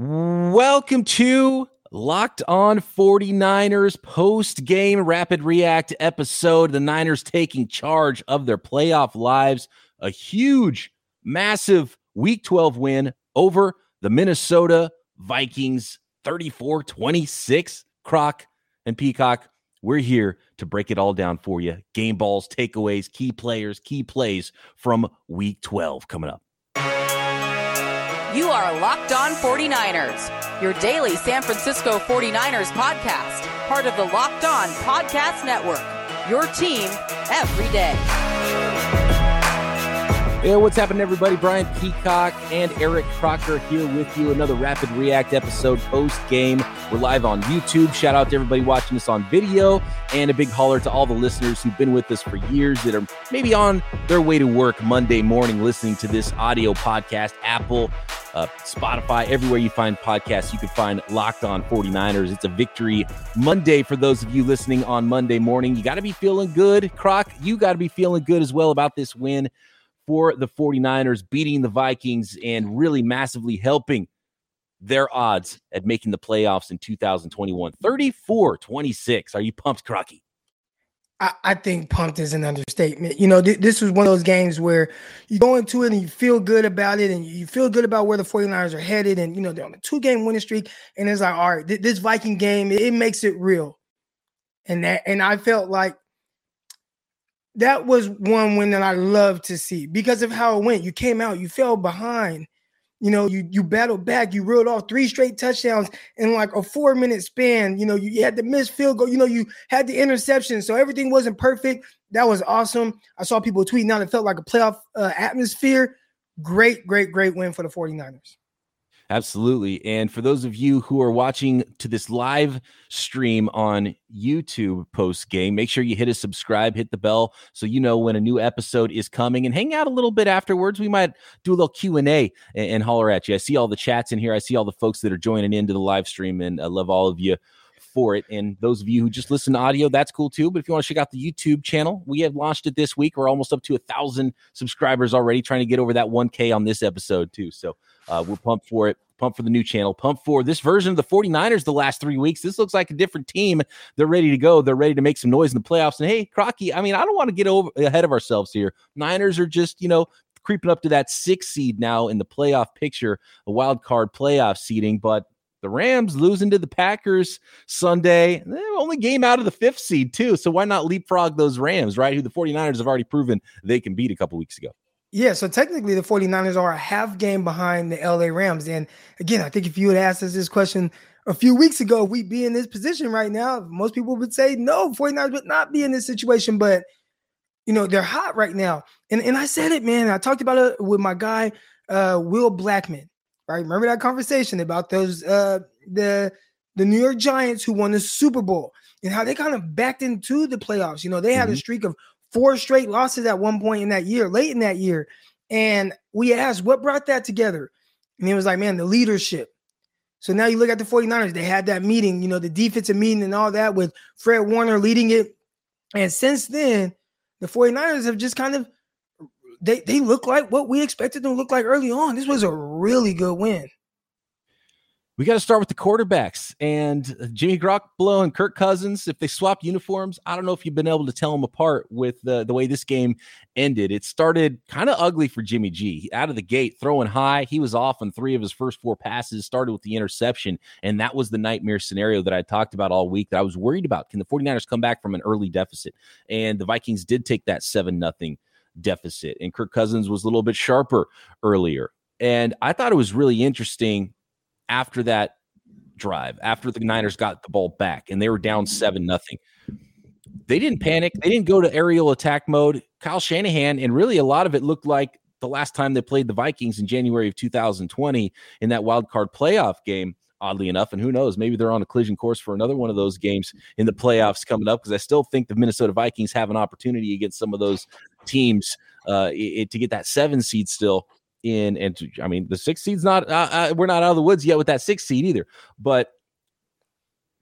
Welcome to Locked On 49ers post game rapid react episode. The Niners taking charge of their playoff lives. A huge, massive week 12 win over the Minnesota Vikings 34 26. Croc and Peacock, we're here to break it all down for you. Game balls, takeaways, key players, key plays from week 12 coming up. You are Locked On 49ers, your daily San Francisco 49ers podcast, part of the Locked On Podcast Network. Your team every day. Hey, what's happening, everybody? Brian Peacock and Eric Crocker here with you. Another Rapid React episode post game. We're live on YouTube. Shout out to everybody watching us on video, and a big holler to all the listeners who've been with us for years that are maybe on their way to work Monday morning listening to this audio podcast. Apple, uh, Spotify, everywhere you find podcasts, you can find Locked On 49ers. It's a victory Monday for those of you listening on Monday morning. You got to be feeling good. Croc, you got to be feeling good as well about this win for the 49ers, beating the Vikings and really massively helping their odds at making the playoffs in 2021. 34 26. Are you pumped, Crocky? I, think pumped is an understatement. You know, th- this was one of those games where you go into it and you feel good about it and you feel good about where the 49ers are headed. And, you know, they're on a two game winning streak. And it's like, all right, th- this Viking game, it makes it real. And that, and I felt like that was one win that I love to see because of how it went. You came out, you fell behind, you know, you you battled back, you reeled off three straight touchdowns in like a four minute span. You know, you, had the missed field goal, you know, you had the interception, so everything wasn't perfect. That was awesome. I saw people tweeting out it felt like a playoff uh, atmosphere. Great, great, great win for the 49ers. Absolutely. And for those of you who are watching to this live stream on YouTube post game, make sure you hit a subscribe, hit the bell so you know when a new episode is coming and hang out a little bit afterwards. We might do a little Q&A and, and holler at you. I see all the chats in here. I see all the folks that are joining into the live stream and I love all of you for it. And those of you who just listen to audio, that's cool too. But if you want to check out the YouTube channel, we have launched it this week. We're almost up to a thousand subscribers already, trying to get over that 1K on this episode too. So uh, we're pumped for it. Pumped for the new channel. Pump for this version of the 49ers the last three weeks. This looks like a different team. They're ready to go. They're ready to make some noise in the playoffs. And hey, Crocky, I mean, I don't want to get over ahead of ourselves here. Niners are just, you know, creeping up to that six seed now in the playoff picture, a wild card playoff seeding. But the Rams losing to the Packers Sunday, eh, only game out of the fifth seed, too. So why not leapfrog those Rams, right? Who the 49ers have already proven they can beat a couple weeks ago. Yeah, so technically the 49ers are a half game behind the LA Rams. And again, I think if you had asked us this question a few weeks ago, we'd be in this position right now. Most people would say no, 49ers would not be in this situation, but you know, they're hot right now. And and I said it, man. I talked about it with my guy, uh, Will Blackmon. Right. Remember that conversation about those uh the the New York Giants who won the Super Bowl and how they kind of backed into the playoffs. You know, they had mm-hmm. a streak of four straight losses at one point in that year, late in that year. And we asked, what brought that together? And it was like, man, the leadership. So now you look at the 49ers, they had that meeting, you know, the defensive meeting and all that with Fred Warner leading it. And since then, the 49ers have just kind of they they look like what we expected them to look like early on. This was a really good win we got to start with the quarterbacks and Jimmy Garoppolo and Kirk Cousins. If they swap uniforms, I don't know if you've been able to tell them apart with the, the way this game ended. It started kind of ugly for Jimmy G. Out of the gate, throwing high. He was off on three of his first four passes, started with the interception. And that was the nightmare scenario that I talked about all week that I was worried about. Can the 49ers come back from an early deficit? And the Vikings did take that 7 nothing deficit. And Kirk Cousins was a little bit sharper earlier. And I thought it was really interesting after that drive, after the Niners got the ball back and they were down seven nothing. They didn't panic. They didn't go to aerial attack mode. Kyle Shanahan, and really a lot of it looked like the last time they played the Vikings in January of 2020 in that wild card playoff game. Oddly enough, and who knows, maybe they're on a collision course for another one of those games in the playoffs coming up. Because I still think the Minnesota Vikings have an opportunity against some of those teams uh, it, to get that seven seed still in and to, I mean the six seed's not uh, uh, we're not out of the woods yet with that six seed either, but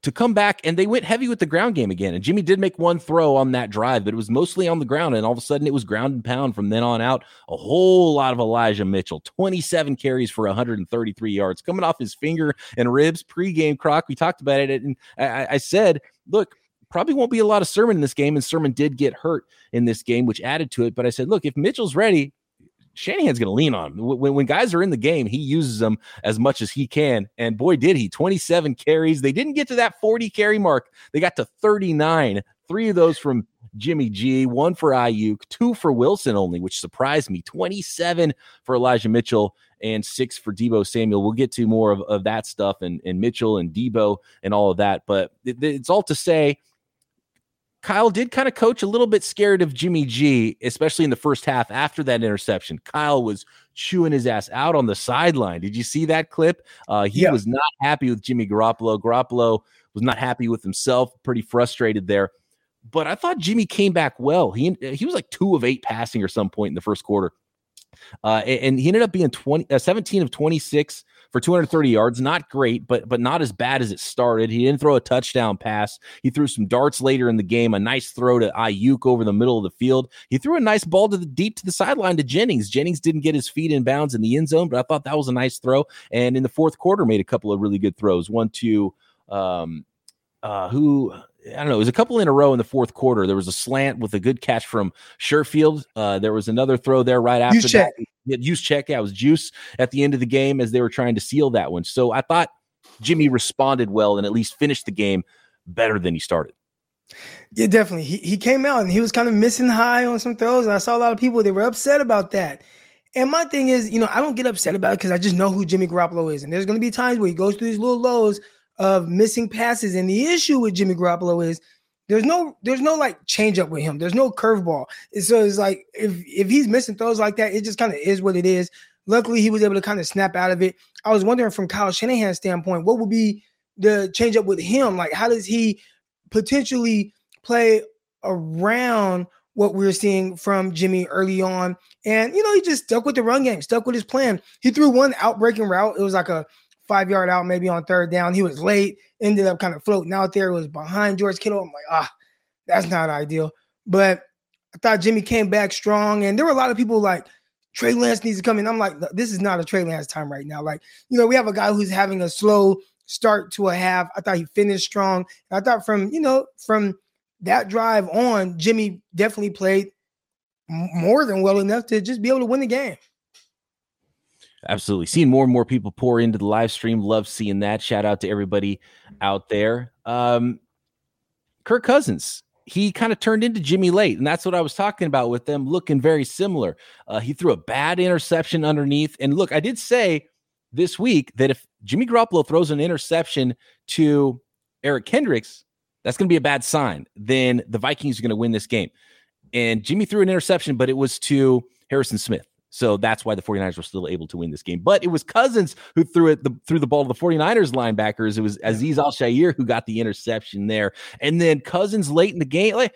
to come back and they went heavy with the ground game again. And Jimmy did make one throw on that drive, but it was mostly on the ground. And all of a sudden it was ground and pound from then on out. A whole lot of Elijah Mitchell, 27 carries for 133 yards coming off his finger and ribs pregame croc. We talked about it. And I, I said, look, probably won't be a lot of Sermon in this game. And Sermon did get hurt in this game, which added to it. But I said, look, if Mitchell's ready, Shanahan's going to lean on him. When, when guys are in the game, he uses them as much as he can. And boy, did he 27 carries. They didn't get to that 40 carry mark, they got to 39. Three of those from Jimmy G, one for Aiyuk, two for Wilson only, which surprised me. 27 for Elijah Mitchell and six for Deebo Samuel. We'll get to more of, of that stuff and, and Mitchell and Debo and all of that. But it, it's all to say Kyle did kind of coach a little bit scared of Jimmy G, especially in the first half after that interception. Kyle was chewing his ass out on the sideline. Did you see that clip? Uh, he yeah. was not happy with Jimmy Garoppolo. Garoppolo was not happy with himself, pretty frustrated there. But I thought Jimmy came back well. He he was like two of eight passing or some point in the first quarter. Uh, and he ended up being 20, uh, 17 of 26 for 230 yards. Not great, but but not as bad as it started. He didn't throw a touchdown pass. He threw some darts later in the game. A nice throw to Aiyuk over the middle of the field. He threw a nice ball to the deep to the sideline to Jennings. Jennings didn't get his feet in bounds in the end zone, but I thought that was a nice throw. And in the fourth quarter, made a couple of really good throws. One to um, uh, who I don't know. It was a couple in a row in the fourth quarter. There was a slant with a good catch from Sherfield. Uh, there was another throw there right after Juice that. Juszczyk. Yeah, it was Juice at the end of the game as they were trying to seal that one. So I thought Jimmy responded well and at least finished the game better than he started. Yeah, definitely. He, he came out and he was kind of missing high on some throws. And I saw a lot of people, they were upset about that. And my thing is, you know, I don't get upset about it because I just know who Jimmy Garoppolo is. And there's going to be times where he goes through these little lows of missing passes. And the issue with Jimmy Garoppolo is there's no there's no like change up with him. There's no curveball. So it's like if if he's missing throws like that, it just kind of is what it is. Luckily, he was able to kind of snap out of it. I was wondering from Kyle Shanahan's standpoint, what would be the change up with him? Like, how does he potentially play around what we are seeing from Jimmy early on? And you know, he just stuck with the run game, stuck with his plan. He threw one outbreaking route. It was like a five yard out, maybe on third down. He was late, ended up kind of floating out there. Was behind George Kittle. I'm like, ah, that's not ideal. But I thought Jimmy came back strong, and there were a lot of people like Trey Lance needs to come in. I'm like, this is not a Trey Lance time right now. Like, you know, we have a guy who's having a slow start to a half. I thought he finished strong. I thought from you know from that drive on, Jimmy definitely played more than well enough to just be able to win the game. Absolutely. Seeing more and more people pour into the live stream. Love seeing that. Shout out to everybody out there. Um, Kirk Cousins, he kind of turned into Jimmy late, and that's what I was talking about with them looking very similar. Uh, he threw a bad interception underneath. And look, I did say this week that if Jimmy Garoppolo throws an interception to Eric Kendricks, that's going to be a bad sign. Then the Vikings are going to win this game. And Jimmy threw an interception, but it was to Harrison Smith. So that's why the 49ers were still able to win this game. But it was Cousins who threw it the, threw the ball to the 49ers linebackers. It was Azeez Al-Shaair who got the interception there. And then Cousins late in the game. Like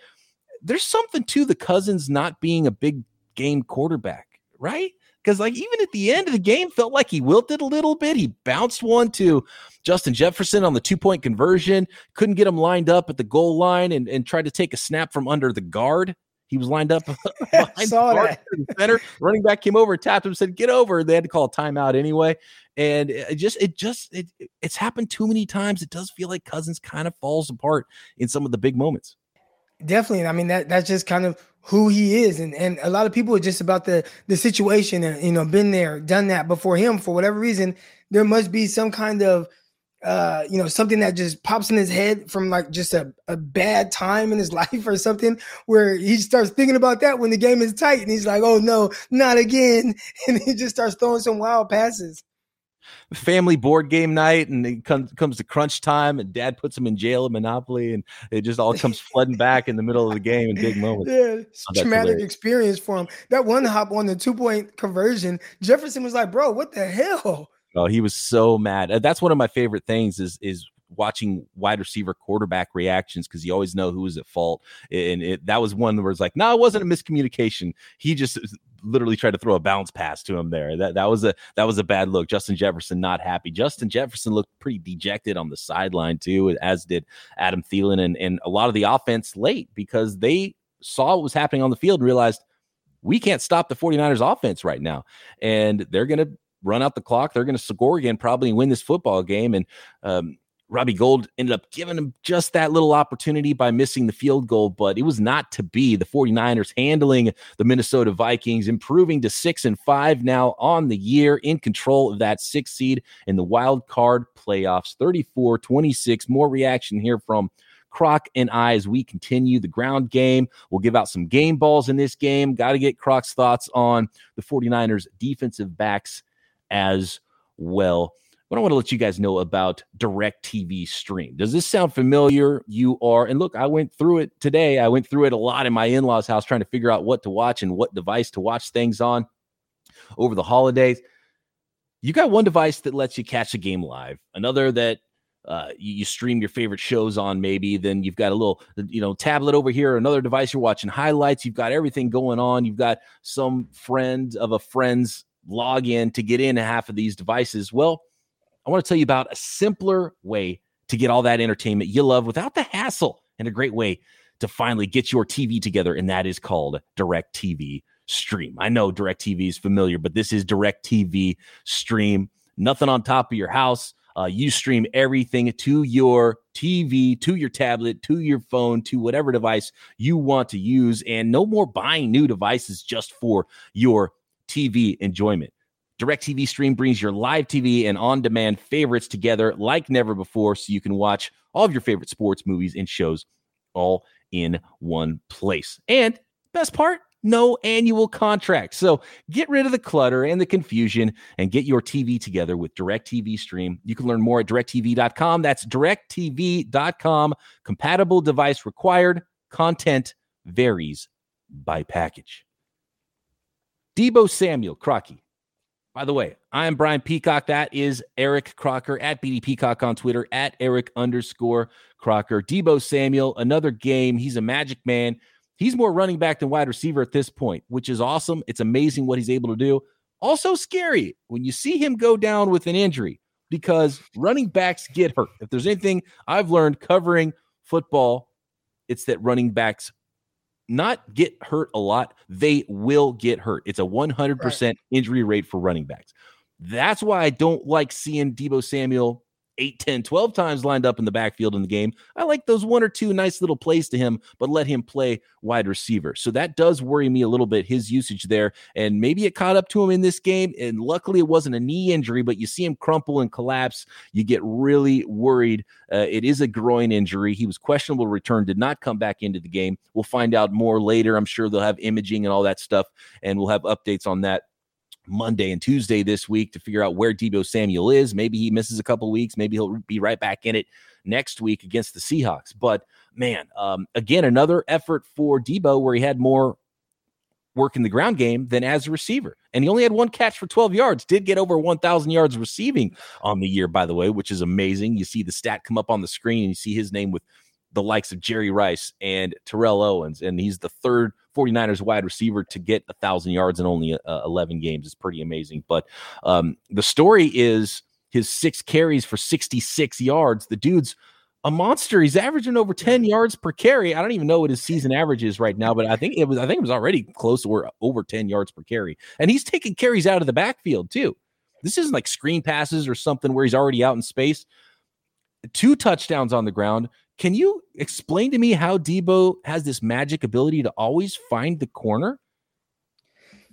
there's something to the Cousins not being a big game quarterback, right? Because like even at the end of the game, felt like he wilted a little bit. He bounced one to Justin Jefferson on the two point conversion, couldn't get him lined up at the goal line, and, and tried to take a snap from under the guard. He was lined up behind Saw that. center. Running back came over, tapped him, said, "Get over." They had to call a timeout anyway, and it just it just it, it's happened too many times. It does feel like Cousins kind of falls apart in some of the big moments. Definitely, I mean that that's just kind of who he is, and and a lot of people are just about the the situation and you know been there, done that before him for whatever reason. There must be some kind of uh, you know, something that just pops in his head from like just a, a bad time in his life or something where he starts thinking about that when the game is tight and he's like, oh no, not again. And he just starts throwing some wild passes. Family board game night, and it comes comes to crunch time, and dad puts him in jail at Monopoly, and it just all comes flooding back in the middle of the game in big moments. Yeah, oh, traumatic hilarious. experience for him. That one hop on the two point conversion, Jefferson was like, bro, what the hell? Oh, he was so mad. Uh, that's one of my favorite things is is watching wide receiver quarterback reactions because you always know who was at fault. And it, that was one where it's like, no, it wasn't a miscommunication. He just literally tried to throw a bounce pass to him there. That that was a that was a bad look. Justin Jefferson not happy. Justin Jefferson looked pretty dejected on the sideline too, as did Adam Thielen and and a lot of the offense late because they saw what was happening on the field and realized we can't stop the 49ers offense right now. And they're going to run out the clock. They're going to score again, probably win this football game. And um, Robbie Gould ended up giving him just that little opportunity by missing the field goal, but it was not to be. The 49ers handling the Minnesota Vikings, improving to six and five now on the year, in control of that six seed in the wild card playoffs. 34 26. More reaction here from Croc and I as we continue the ground game. We'll give out some game balls in this game. Got to get Croc's thoughts on the 49ers defensive backs as well. But I want to let you guys know about DirecTV Stream. Does this sound familiar? You are, and look, I went through it today. I went through it a lot in my in law's house trying to figure out what to watch and what device to watch things on over the holidays. You got one device that lets you catch a game live, another that uh, you, you, stream your favorite shows on maybe then you've got a little you know tablet over here another device you're watching highlights you've got everything going on you've got some friend of a friend's login to get in half of these devices well I want to tell you about a simpler way to get all that entertainment you love without the hassle and a great way to finally get your TV together, and that is called DirecTV Stream. I know DirecTV is familiar, but this is DirecTV Stream. Nothing on top of your house. Uh, you stream everything to your TV, to your tablet, to your phone, to whatever device you want to use, and no more buying new devices just for your TV enjoyment. DirecTV Stream brings your live TV and on demand favorites together like never before so you can watch all of your favorite sports, movies, and shows all in one place. And best part, no annual contract. So get rid of the clutter and the confusion and get your TV together with DirecTV Stream. You can learn more at directv.com. That's directv.com. Compatible device required. Content varies by package. Deebo Samuel, Crocky, by the way, I am Brian Peacock. That is Eric Crocker at BD Peacock on Twitter, at Eric underscore Crocker. Deebo Samuel, another game. He's a magic man. He's more running back than wide receiver at this point, which is awesome. It's amazing what he's able to do. Also scary when you see him go down with an injury because running backs get hurt. If there's anything I've learned covering football, it's that running backs not get hurt a lot, they will get hurt. It's a 100% right. injury rate for running backs. That's why I don't like seeing Deebo Samuel 8, 10, 12 times lined up in the backfield in the game. I like those one or two nice little plays to him, but let him play wide receiver. So that does worry me a little bit, his usage there. And maybe it caught up to him in this game. And luckily, it wasn't a knee injury, but you see him crumple and collapse. You get really worried. Uh, it is a groin injury. He was questionable return, did not come back into the game. We'll find out more later. I'm sure they'll have imaging and all that stuff, and we'll have updates on that Monday and Tuesday this week to figure out where Deebo Samuel is. Maybe he misses a couple weeks. Maybe he'll be right back in it next week against the Seahawks. But man, um, again, another effort for Deebo where he had more work in the ground game than as a receiver. And he only had one catch for 12 yards, did get over 1,000 yards receiving on the year, by the way, which is amazing. You see the stat come up on the screen and you see his name with the likes of Jerry Rice and Terrell Owens. And he's the third 49ers wide receiver to get a thousand yards in only uh, 11 games is pretty amazing. But um, the story is his six carries for 66 yards. The dude's a monster. He's averaging over 10 yards per carry. I don't even know what his season average is right now, but I think it was I think it was already close or over 10 yards per carry. And he's taking carries out of the backfield too. This isn't like screen passes or something where he's already out in space. Two touchdowns on the ground, can you explain to me how Deebo has this magic ability to always find the corner?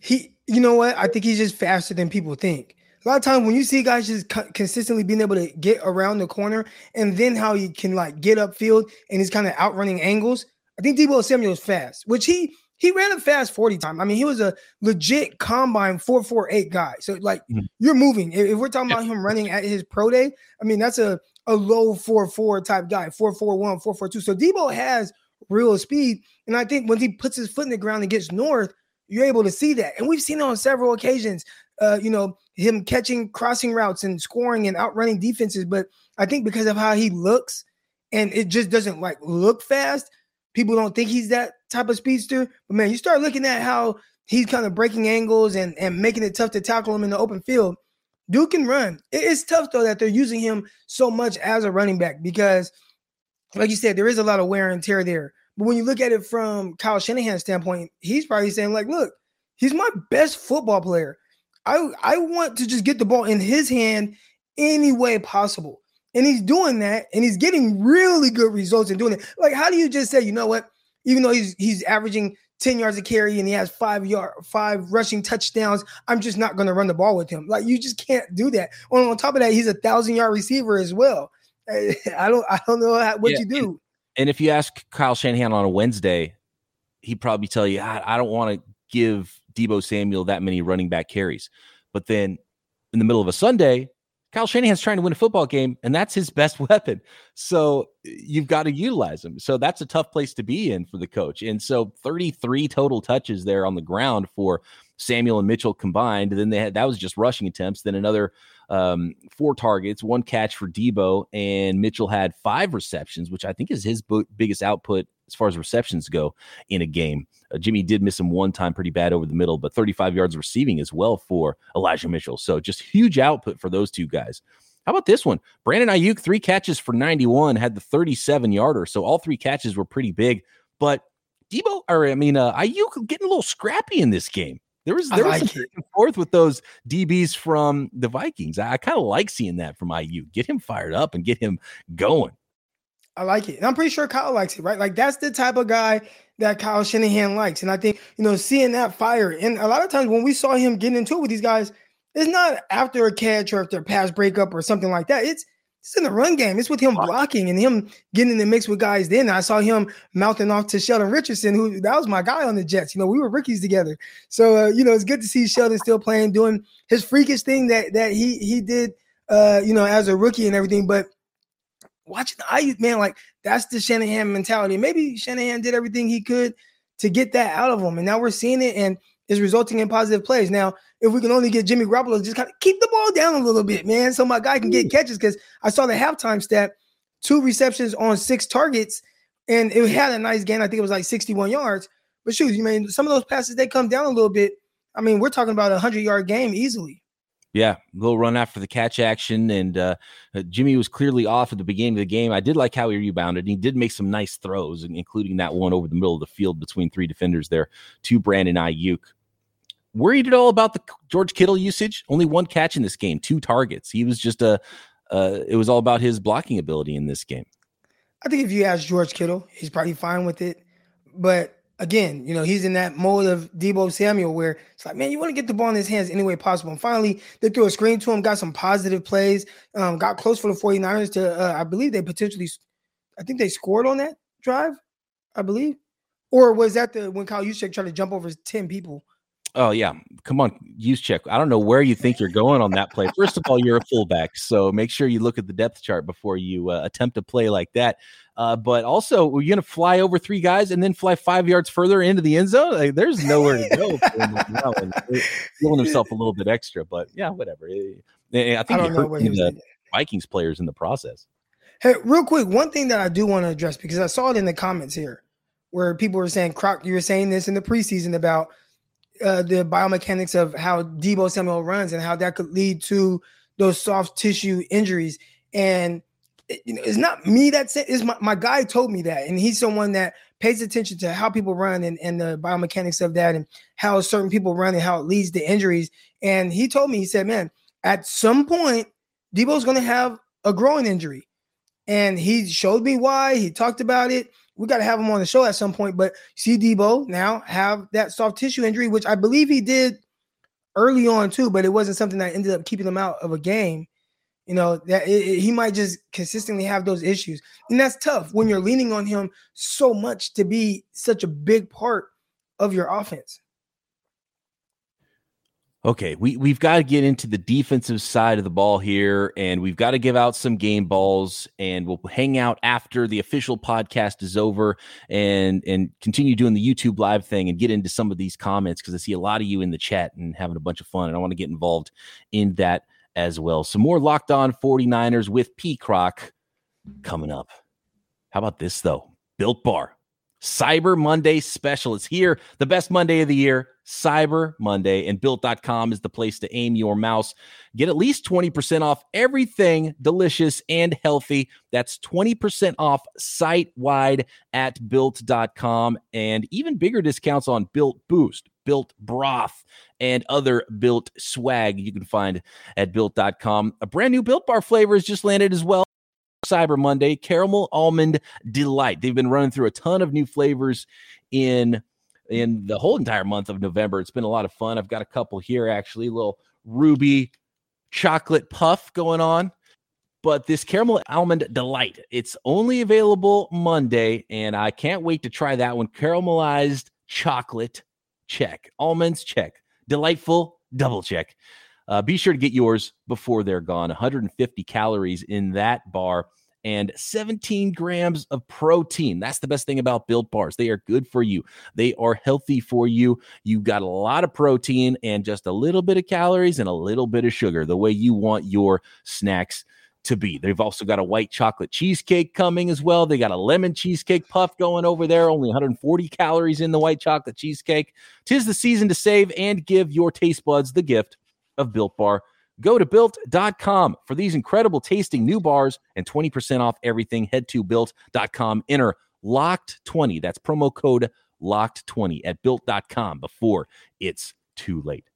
He, you know what? I think he's just faster than people think. A lot of times when you see guys just consistently being able to get around the corner and then how he can like get upfield and he's kind of outrunning angles. I think Samuel is fast, which he he ran a fast 40 time. I mean, he was a legit combine 448 guy. So like mm-hmm. you're moving. If, if we're talking about him running at his pro day, I mean, that's a a low 4-4 type guy, 4-4-1, 4-4-2. So Deebo has real speed. And I think when he puts his foot in the ground and gets north, you're able to see that. And we've seen it on several occasions. Uh, you know, him catching crossing routes and scoring and outrunning defenses. But I think because of how he looks, and it just doesn't like look fast, people don't think he's that type of speedster. But man, you start looking at how he's kind of breaking angles and, and making it tough to tackle him in the open field. Duke can run. It's tough though that they're using him so much as a running back because, like you said, there is a lot of wear and tear there. But when you look at it from Kyle Shanahan's standpoint, he's probably saying, like, look, he's my best football player. I I want to just get the ball in his hand any way possible. And he's doing that and he's getting really good results in doing it. Like, how do you just say, you know what? Even though he's he's averaging 10 yards of carry and he has five yard five rushing touchdowns i'm just not going to run the ball with him. Like you just can't do that. On, on top of that he's a thousand yard receiver as well. I don't i don't know how, what yeah, you do. and, and, if you ask kyle shanahan on a wednesday he'd probably tell you i, I don't want to give deebo samuel that many running back carries. But then in the middle of a sunday Kyle Shanahan's trying to win a football game, and that's his best weapon. So you've got to utilize him. So that's a tough place to be in for the coach. And so 33 total touches there on the ground for Samuel and Mitchell combined. then they had that was just rushing attempts. Then another um, four targets, one catch for Deebo, and Mitchell had five receptions, which I think is his b- biggest output as far as receptions go in a game. Uh, Jimmy did miss him one time pretty bad over the middle, but 35 yards receiving as well for Elijah Mitchell. So just huge output for those two guys. How about this one? Brandon Aiyuk, three catches for 91, had the 37 yarder. So all three catches were pretty big. But Deebo, or I mean, uh, Aiyuk getting a little scrappy in this game. There was there was like some forth with those DBs from the Vikings. I, I kind of like seeing that from Aiyuk. Get him fired up and get him going. I like it. And I'm pretty sure Kyle likes it, right? Like that's the type of guy that Kyle Shanahan likes. And I think, you know, seeing that fire, and a lot of times when we saw him getting into it with these guys, it's not after a catch or after a pass breakup or something like that. It's it's in the run game. It's with him blocking and him getting in the mix with guys. Then I saw him mouthing off to Sheldon Richardson, who that was my guy on the Jets. You know, we were rookies together. So uh, you know, it's good to see Sheldon still playing, doing his freakish thing that that he he did uh, you know, as a rookie and everything. But watching the Aiyuk, man, like that's the Shanahan mentality. Maybe Shanahan did everything he could to get that out of him. And now we're seeing it and it's resulting in positive plays. Now, if we can only get Jimmy Garoppolo, just kind of keep the ball down a little bit, man, so my guy can get catches. Because I saw the halftime stat, two receptions on six targets, and it had a nice gain. I think it was like 61 yards. But shoot, you mean some of those passes they come down a little bit. I mean, we're talking about a hundred yard game easily. Yeah, little run after the catch action, and uh, uh, Jimmy was clearly off at the beginning of the game. I did like how he rebounded. He did make some nice throws, including that one over the middle of the field between three defenders there to Brandon Aiyuk. Worried at all about the George Kittle usage? Only one catch in this game, two targets. He was just a. Uh, it was all about his blocking ability in this game. I think if you ask George Kittle, he's probably fine with it. But again, you know, he's in that mode of Deebo Samuel where it's like, man, you want to get the ball in his hands any way possible. And finally, they threw a screen to him, got some positive plays, um, got close for the 49ers to, uh, I believe they potentially, I think they scored on that drive, I believe. Or was that the when Kyle Juszczyk tried to jump over 10 people? Oh yeah, come on, Juszczyk. I don't know where you think you're going on that play. First of all, you're a fullback, so make sure you look at the depth chart before you uh, attempt a play like that. Uh, but also, we're going to fly over three guys and then fly five yards further into the end zone. Like, there's nowhere to go. feeling himself a little bit extra, but yeah, whatever. Eh, eh, I think I he hurt the Vikings players in the process. Hey, real quick, one thing that I do want to address because I saw it in the comments here, where people were saying, "Croc, you were saying this in the preseason about." Uh, the biomechanics of how Deebo Samuel runs and how that could lead to those soft tissue injuries. And you know, it's not me that said is my, my guy told me that. And he's someone that pays attention to how people run and, and the biomechanics of that and how certain people run and how it leads to injuries. And he told me, he said, man, at some point, Deebo's gonna have a growing injury. And he showed me why. He talked about it. We got to have him on the show at some point. But see Debo now have that soft tissue injury, which I believe he did early on too, but it wasn't something that ended up keeping him out of a game. You know that it, it, he might just consistently have those issues, and that's tough when you're leaning on him so much to be such a big part of your offense. Okay, we, we've got to get into the defensive side of the ball here, and we've got to give out some game balls, and we'll hang out after the official podcast is over and and continue doing the YouTube live thing and get into some of these comments because I see a lot of you in the chat and having a bunch of fun, and I want to get involved in that as well. Some more locked on 49ers with P Croc coming up. How about this though? Built Bar. Cyber Monday special is here. The best Monday of the year, Cyber Monday, and built.com is the place to aim your mouse. Get at least 20% off everything delicious and healthy. That's 20% off site wide at built.com and even bigger discounts on Built Boost, Built Broth, and other Built swag you can find at built.com. A brand new Built Bar flavor has just landed as well. Cyber Monday, caramel almond delight. They've been running through a ton of new flavors in in the whole entire month of November. It's been a lot of fun. I've got a couple here actually, little ruby chocolate puff going on. But this caramel almond delight, it's only available Monday, and I can't wait to try that one. Caramelized chocolate, check. Almonds, check. Delightful, double check. Uh, be sure to get yours before they're gone. 150 calories in that bar and 17 grams of protein. That's the best thing about Built Bars. They are good for you, they are healthy for you. You got a lot of protein and just a little bit of calories and a little bit of sugar, the way you want your snacks to be. They've also got a white chocolate cheesecake coming as well. They got a lemon cheesecake puff going over there, only 140 calories in the white chocolate cheesecake. Tis the season to save and give your taste buds the gift of Built Bar. Go to built.com for these incredible tasting new bars and 20% off everything. Head to built.com, enter locked 20. That's promo code locked 20 at built.com before it's too late.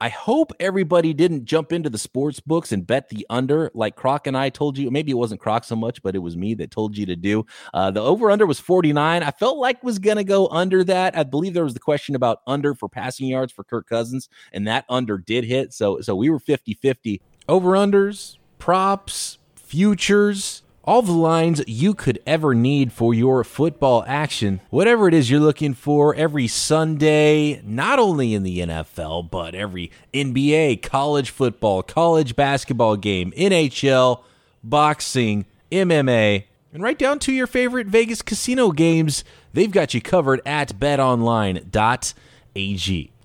I hope everybody didn't jump into the sports books and bet the under like Croc and I told you. Maybe it wasn't Croc so much, but it was me that told you to do. Uh, the over under was 49. I felt like was going to go under that. I believe there was the question about under for passing yards for Kirk Cousins, and that under did hit. So, so we were 50 50. Over unders, props, futures all the lines you could ever need for your football action. Whatever it is you're looking for every Sunday, not only in the NFL, but every NBA, college football, college basketball game, NHL, boxing, MMA, and right down to your favorite Vegas casino games, they've got you covered at betonline.ag.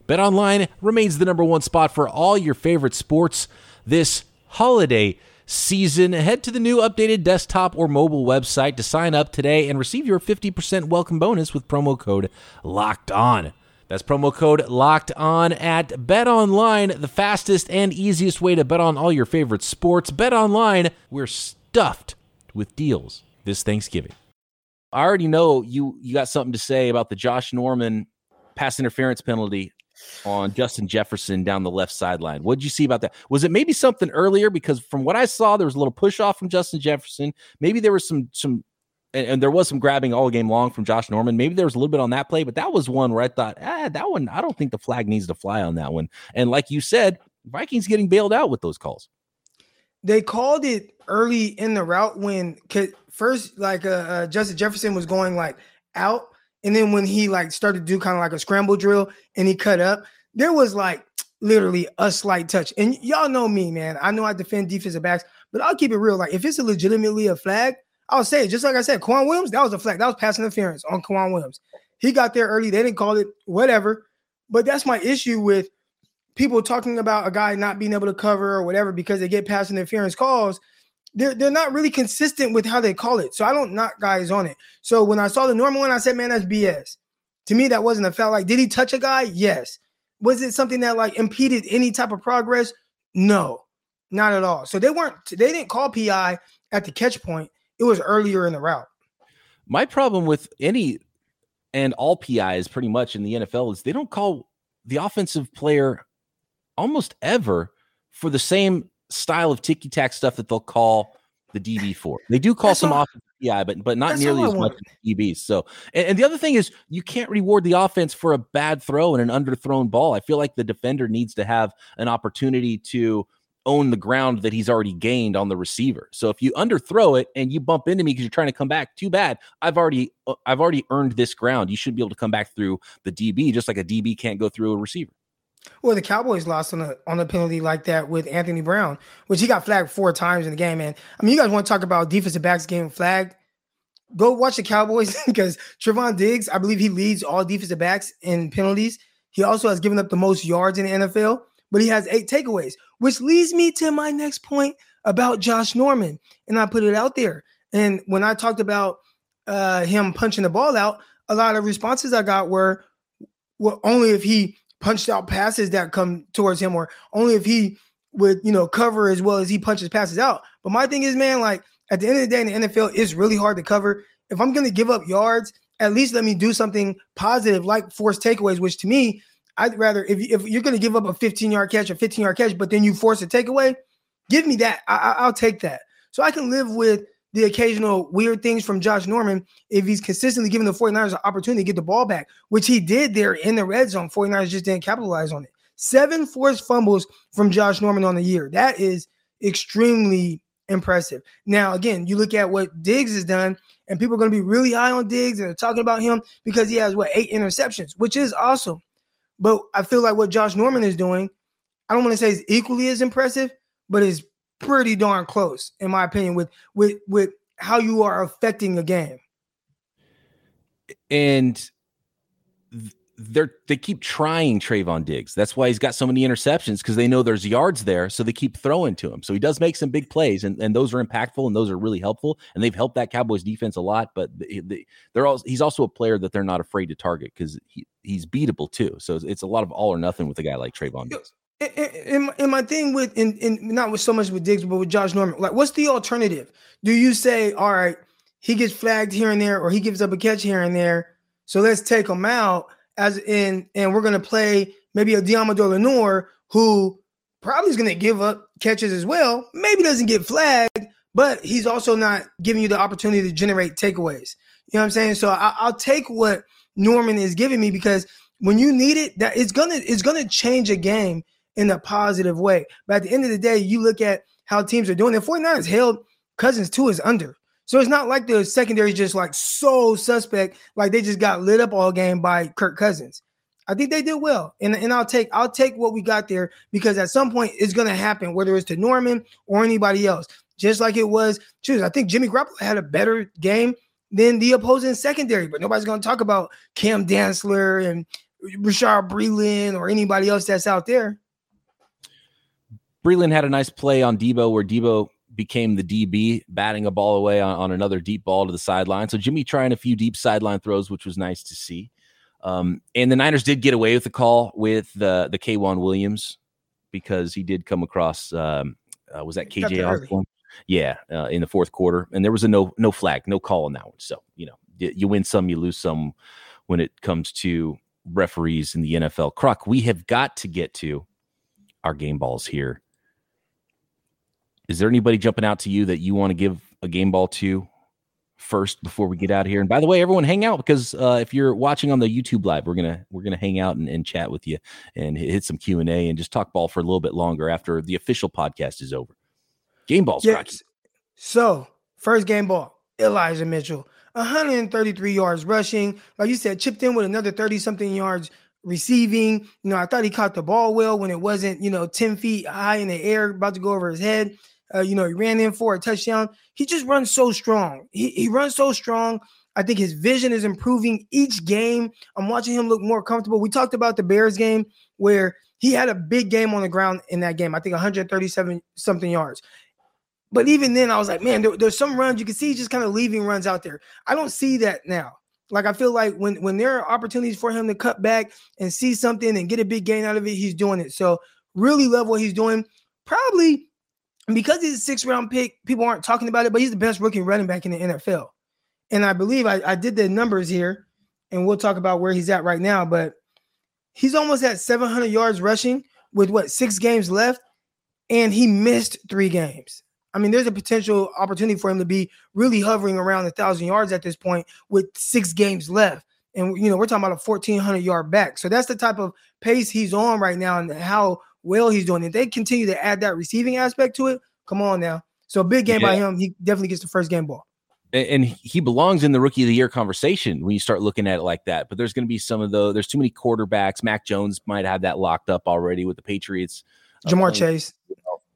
BetOnline remains the number one spot for all your favorite sports this holiday season. Head to the new updated desktop or mobile website to sign up today and receive your 50% welcome bonus with promo code LOCKED ON. That's promo code locked on at Bet Online, the fastest and easiest way to bet on all your favorite sports. Bet Online, we're stuffed with deals this Thanksgiving. I already know you you got something to say about the Josh Norman pass interference penalty on Justin Jefferson down the left sideline. What did you see about that? Was it maybe something earlier? Because from what I saw, there was a little push off from Justin Jefferson. Maybe there was some some and, and, there was some grabbing all game long from Josh Norman. Maybe there was a little bit on that play, but that was one where I thought, ah, that one, I don't think the flag needs to fly on that one. And like you said, Vikings getting bailed out with those calls. They called it early in the route when first, like uh, uh, Justin Jefferson was going like out and then when he like started to do kind of like a scramble drill and he cut up, there was like literally a slight touch. And y'all know me, man. I know I defend defensive backs, but I'll keep it real. Like if it's a legitimately a flag, I'll say it. Just like I said, K'Waun Williams, that was a flag. That was pass interference on K'Waun Williams. He got there early. They didn't call it, whatever. But that's my issue with people talking about a guy not being able to cover or whatever because they get pass interference calls they're they're not really consistent with how they call it. So I don't knock guys on it. So when I saw the Norman one, I said, man, that's BS. To me, that wasn't a foul. Like, did he touch a guy? Yes. Was it something that like impeded any type of progress? No, not at all. So they weren't they didn't call PI at the catch point. It was earlier in the route. My problem with any and all PIs pretty much in the NFL is they don't call the offensive player almost ever for the same style of ticky tack stuff that they'll call the DB for. They do call that's some all, offensive PI, but but not nearly as much as DBs. So, and, and, the other thing is you can't reward the offense for a bad throw and an underthrown ball. I feel like the defender needs to have an opportunity to own the ground that he's already gained on the receiver. So if you underthrow it and you bump into me because you're trying to come back, too bad. I've already uh, I've already earned this ground. You shouldn't be able to come back through the DB just like a DB can't go through a receiver. Well, the Cowboys lost on a on a penalty like that with Anthony Brown, which he got flagged four times in the game. Man, I mean, you guys want to talk about defensive backs getting flagged? Go watch the Cowboys because Trevon Diggs, I believe he leads all defensive backs in penalties. He also has given up the most yards in the NFL, but he has eight takeaways, which leads me to my next point about Josh Norman. And I put it out there. And when I talked about uh, him punching the ball out, a lot of responses I got were, well, only if he punched out passes that come towards him, or only if he would, you know, cover as well as he punches passes out. But my thing is, man, like at the end of the day in the NFL, it's really hard to cover. If I'm going to give up yards, at least let me do something positive like force takeaways, which to me, I'd rather if, if you're going to give up a 15 yard catch or 15 yard catch, but then you force a takeaway, give me that. I, I'll take that. So I can live with the occasional weird things from Josh Norman if he's consistently giving the 49ers an opportunity to get the ball back, which he did there in the red zone. 49ers just didn't capitalize on it. Seven forced fumbles from Josh Norman on the year. That is extremely impressive. Now, again, you look at what Diggs has done, and people are going to be really high on Diggs and they're talking about him because he has what eight interceptions, which is awesome. But I feel like what Josh Norman is doing, I don't want to say is equally as impressive, but is pretty darn close, in my opinion, with with with how you are affecting the game. And they're they keep trying Trevon Diggs. That's why he's got so many interceptions because they know there's yards there, so they keep throwing to him. So he does make some big plays, and, and those are impactful and those are really helpful, and they've helped that Cowboys defense a lot. But they, they're all he's also a player that they're not afraid to target because he, he's beatable too. So it's a lot of all or nothing with a guy like Trevon Diggs. And, and my thing with in, in not with so much with Diggs, but with Josh Norman, like what's the alternative? Do you say, all right, he gets flagged here and there, or he gives up a catch here and there, so let's take him out as in, and we're gonna play maybe a Deommodore Lenoir who probably is gonna give up catches as well. Maybe doesn't get flagged, but he's also not giving you the opportunity to generate takeaways. You know what I'm saying? So I, I'll take what Norman is giving me because when you need it, that it's gonna it's gonna change a game in a positive way. But at the end of the day, you look at how teams are doing. The 49ers held Cousins to his under. So it's not like the secondary is just like so suspect, like they just got lit up all game by Kirk Cousins. I think they did well. And, and I'll take I'll take what we got there because at some point it's gonna happen, whether it's to Norman or anybody else. Just like it was, choose. I think Jimmy Garoppolo had a better game than the opposing secondary, but nobody's gonna talk about Cam Dantzler and Bashaud Breeland or anybody else that's out there. Breeland had a nice play on Deebo where Deebo became the DB, batting a ball away on, on another deep ball to the sideline. So Jimmy trying a few deep sideline throws, which was nice to see. Um, and the Niners did get away with the call with the the K'Waun Williams because he did come across. Um, uh, was that KJ Osborn? Yeah, uh, in the fourth quarter, and there was a no no flag, no call on that one. So you know, you, you win some, you lose some when it comes to referees in the NFL. Croc, we have got to get to our game balls here is there anybody jumping out to you that you want to give a game ball to first before we get out of here? And by the way, everyone hang out because uh, if you're watching on the YouTube live, we're gonna we're gonna hang out and, and chat with you and hit some Q and A and just talk ball for a little bit longer after the official podcast is over. Game balls, yes. So first game ball, Elijah Mitchell, 133 yards rushing. Like you said, chipped in with another 30 something yards receiving. You know, I thought he caught the ball well when it wasn't, you know, 10 feet high in the air, about to go over his head. Uh, you know, he ran in for a touchdown. He just runs so strong. He, he runs so strong. I think his vision is improving each game. I'm watching him look more comfortable. We talked about the Bears game where he had a big game on the ground in that game. I think 137 something yards. But even then, I was like, man, there, there's some runs you can see just kind of leaving runs out there. I don't see that now. Like I feel like when when there are opportunities for him to cut back and see something and get a big gain out of it, he's doing it. So really love what he's doing. Probably because he's a six round pick, people aren't talking about it, but he's the best rookie running back in the NFL. And I believe I, I did the numbers here, and we'll talk about where he's at right now. But he's almost at 700 yards rushing with what six games left, and he missed three games. I mean, there's a potential opportunity for him to be really hovering around a thousand yards at this point with six games left. And you know, we're talking about a 1400 yard back. So that's the type of pace he's on right now and how well he's doing. If they continue to add that receiving aspect to it, come on now. So big game yeah. by him. He definitely gets the first game ball. and he belongs in the rookie of the year conversation when you start looking at it like that. But there's going to be some of the there's too many quarterbacks. Mac Jones might have that locked up already with the Patriots. Ja'Marr uh, Chase.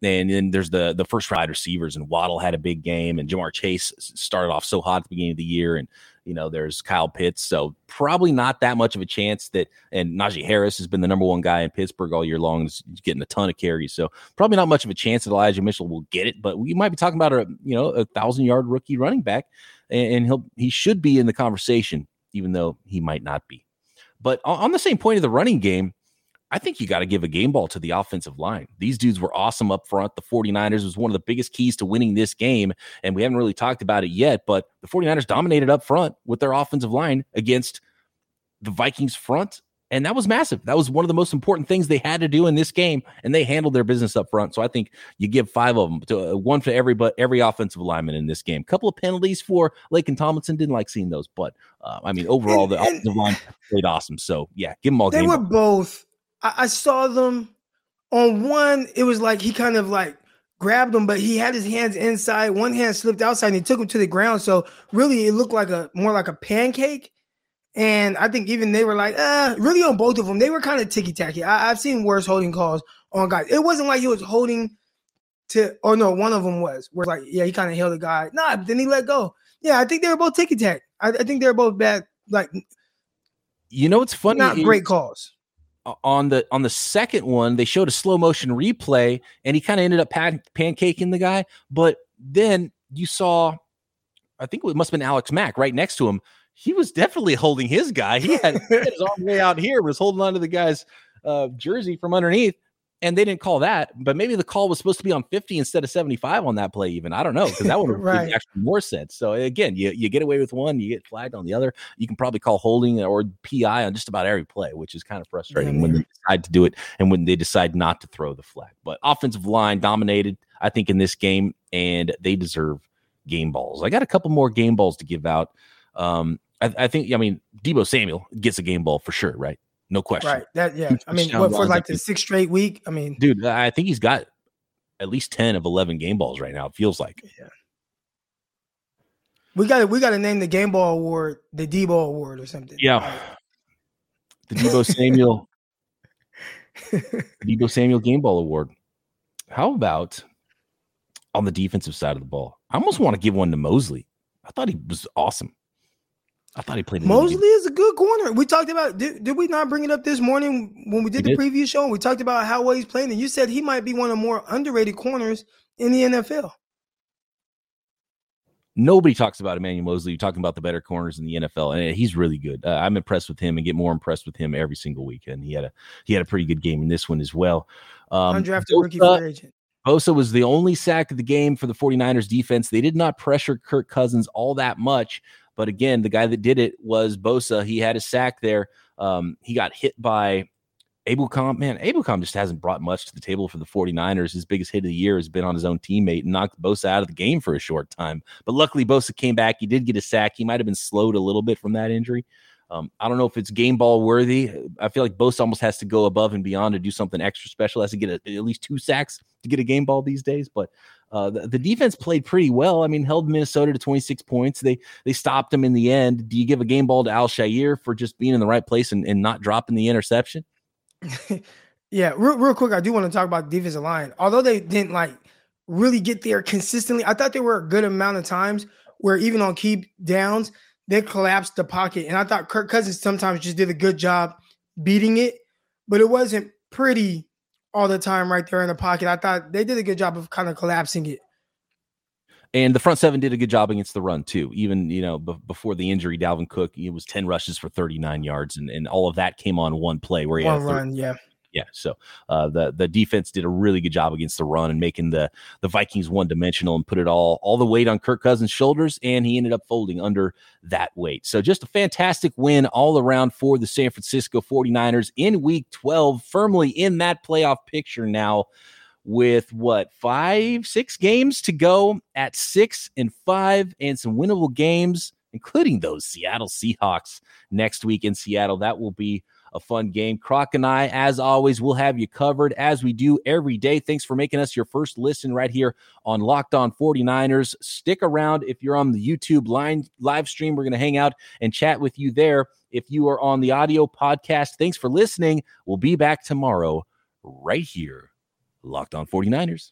And then there's the the first round receivers, and Waddle had a big game, and Ja'Marr Chase started off so hot at the beginning of the year, and you know there's Kyle Pitts, so probably not that much of a chance that. And Najee Harris has been the number one guy in Pittsburgh all year long, is getting a ton of carries, so probably not much of a chance that Elijah Mitchell will get it. But we might be talking about a you know a thousand yard rookie running back, and, and he'll he should be in the conversation, even though he might not be. But on the same point of the running game, I think you got to give a game ball to the offensive line. These dudes were awesome up front. The 49ers was one of the biggest keys to winning this game. And we haven't really talked about it yet, but the 49ers dominated up front with their offensive line against the Vikings front. And that was massive. That was one of the most important things they had to do in this game, and they handled their business up front. So I think you give five of them, to, uh, one for every but every offensive lineman in this game. Couple of penalties for Laken Tomlinson. Didn't like seeing those, but uh, I mean overall the and offensive line played awesome. So yeah, give them all. They were both I, I saw them on one. It was like he kind of like grabbed him, but he had his hands inside. One hand slipped outside, and he took him to the ground. So really, it looked like a more like a pancake. And I think even they were like, uh, really on both of them, they were kind of ticky tacky. I've seen worse holding calls on guys. It wasn't like he was holding to, or no, one of them was where like, yeah, he kind of held the guy. Nah, but then he let go. Yeah, I think they were both ticky tack. I, I, think they were both bad. Like, you know, it's funny. Not great calls on the on the second one they showed a slow motion replay and he kind of ended up pan- pancaking the guy but then you saw i think it must have been alex mack right next to him. He was definitely holding his guy. He had, he had his arm way out here was holding on to the guy's uh, jersey from underneath and they didn't call that, but maybe the call was supposed to be on 50 instead of 75 on that play, even. I don't know, because that would have right. actually more sense. So again, you, you get away with one, you get flagged on the other. You can probably call holding or PI on just about every play, which is kind of frustrating yeah, when they decide to do it and when they decide not to throw the flag. But offensive line dominated, I think, in this game, and they deserve game balls. I got a couple more game balls to give out. Um, I, I think, I mean, Deebo Samuel gets a game ball for sure, right? No question. Right. That yeah. I mean, what, for like the sixth straight week. I mean, dude, I think he's got at least ten of eleven game balls right now. It feels like. Yeah. We got to we got to name the game ball award the Deebo award or something. Yeah. The Deebo Samuel. Deebo Samuel Game Ball Award. How about on the defensive side of the ball? I almost want to give one to Moseley. I thought he was awesome. I thought he played. Moseley is a good corner. We talked about. Did, did we not bring it up this morning when we did we the did. preview show? And we talked about how well he's playing, and you said he might be one of the more underrated corners in the NFL. Nobody talks about Emmanuel Moseley. You're talking about the better corners in the NFL, and he's really good. Uh, I'm impressed with him, and get more impressed with him every single week. And he had a he had a pretty good game in this one as well. Um, Undrafted Bosa, rookie free agent. Bosa was the only sack of the game for the 49ers defense. They did not pressure Kirk Cousins all that much. But again, the guy that did it was Bosa. He had a sack there. Um, he got hit by Ebukam. Man, Ebukam just hasn't brought much to the table for the 49ers. His biggest hit of the year has been on his own teammate and knocked Bosa out of the game for a short time. But luckily, Bosa came back. He did get a sack. He might have been slowed a little bit from that injury. Um, I don't know if it's game ball worthy. I feel like Bosa almost has to go above and beyond to do something extra special. Has to get a, at least two sacks to get a game ball these days. But uh, the, the, defense played pretty well. I mean, held Minnesota to 26 points. They they stopped them in the end. Do you give a game ball to Al-Shaair for just being in the right place and, and not dropping the interception? yeah, real, real quick, I do want to talk about defensive line. Although they didn't like really get there consistently, I thought there were a good amount of times where even on key downs, they collapsed the pocket. And I thought Kirk Cousins sometimes just did a good job beating it, but it wasn't pretty all the time right there in the pocket. I thought they did a good job of kind of collapsing it. And the front seven did a good job against the run too. Even you know b- before the injury, Dalvin Cook it was ten rushes for thirty nine yards, and, and all of that came on one play where he one had run, yeah yeah. So uh, the the defense did a really good job against the run and making the the Vikings one dimensional and put it all all the weight on Kirk Cousins' shoulders, and he ended up folding under that weight. So just a fantastic win all around for the San Francisco 49ers in Week 12, firmly in that playoff picture now. With what five, six games to go at six and five, and some winnable games, including those Seattle Seahawks next week in Seattle. That will be a fun game. Croc and I, as always, will have you covered as we do every day. Thanks for making us your first listen right here on Locked On 49ers. Stick around if you're on the YouTube line live stream. We're going to hang out and chat with you there. If you are on the audio podcast, thanks for listening. We'll be back tomorrow right here. Locked On 49ers.